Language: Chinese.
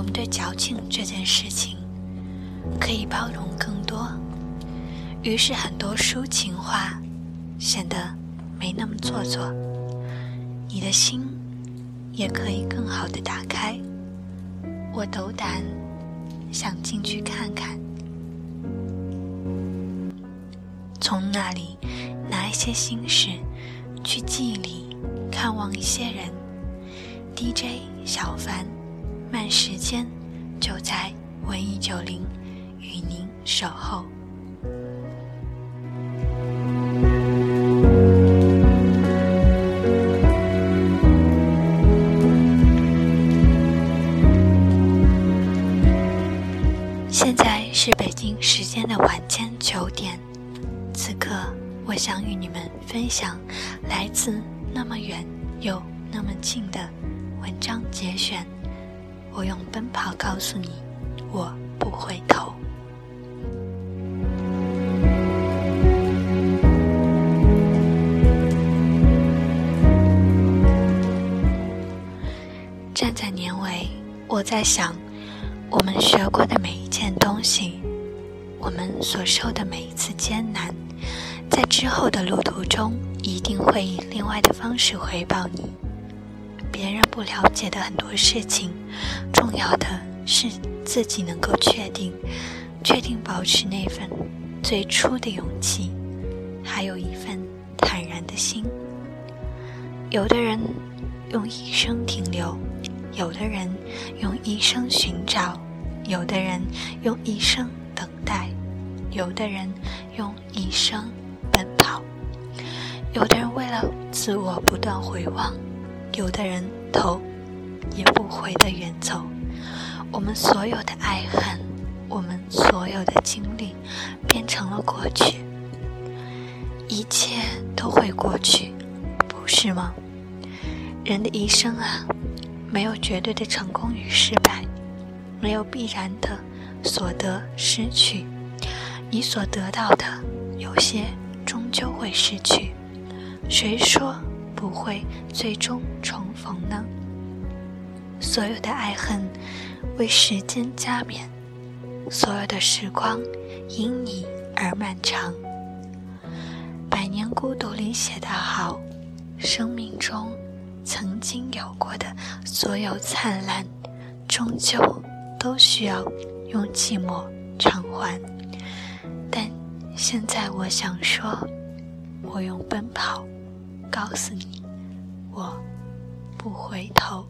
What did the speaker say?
我们对矫情这件事情可以包容更多，于是很多抒情话显得没那么做作，你的心也可以更好的打开。我斗胆想进去看看，从那里拿一些心事去记忆里看望一些人。DJ 小凡，慢时间就在文艺九零与您守候。现在是北京时间的晚间九点，此刻我想与你们分享来自那么远又那么近的文章。我用奔跑告诉你，我不回头。站在年尾，我在想。我们学过的每一件东西，我们所受的每一次艰难，在之后的路途中，一定会以另外的方式回报你。别人不了解的很多事情，重要的是自己能够确定，确定保持那份最初的勇气，还有一份坦然的心。有的人用一生停留。有的人用一生寻找，有的人用一生等待，有的人用一生奔跑，有的人为了自我不断回望，有的人头也不回的远走。我们所有的爱恨，我们所有的经历，变成了过去，一切都会过去，不是吗？人的一生啊。没有绝对的成功与失败，没有必然的所得失去。你所得到的，有些终究会失去。谁说不会最终重逢呢？所有的爱恨为时间加冕，所有的时光因你而漫长。《百年孤独》里写得好，生命中。曾经有过的所有灿烂，终究都需要用寂寞偿还。但现在我想说，我用奔跑告诉你，我不回头。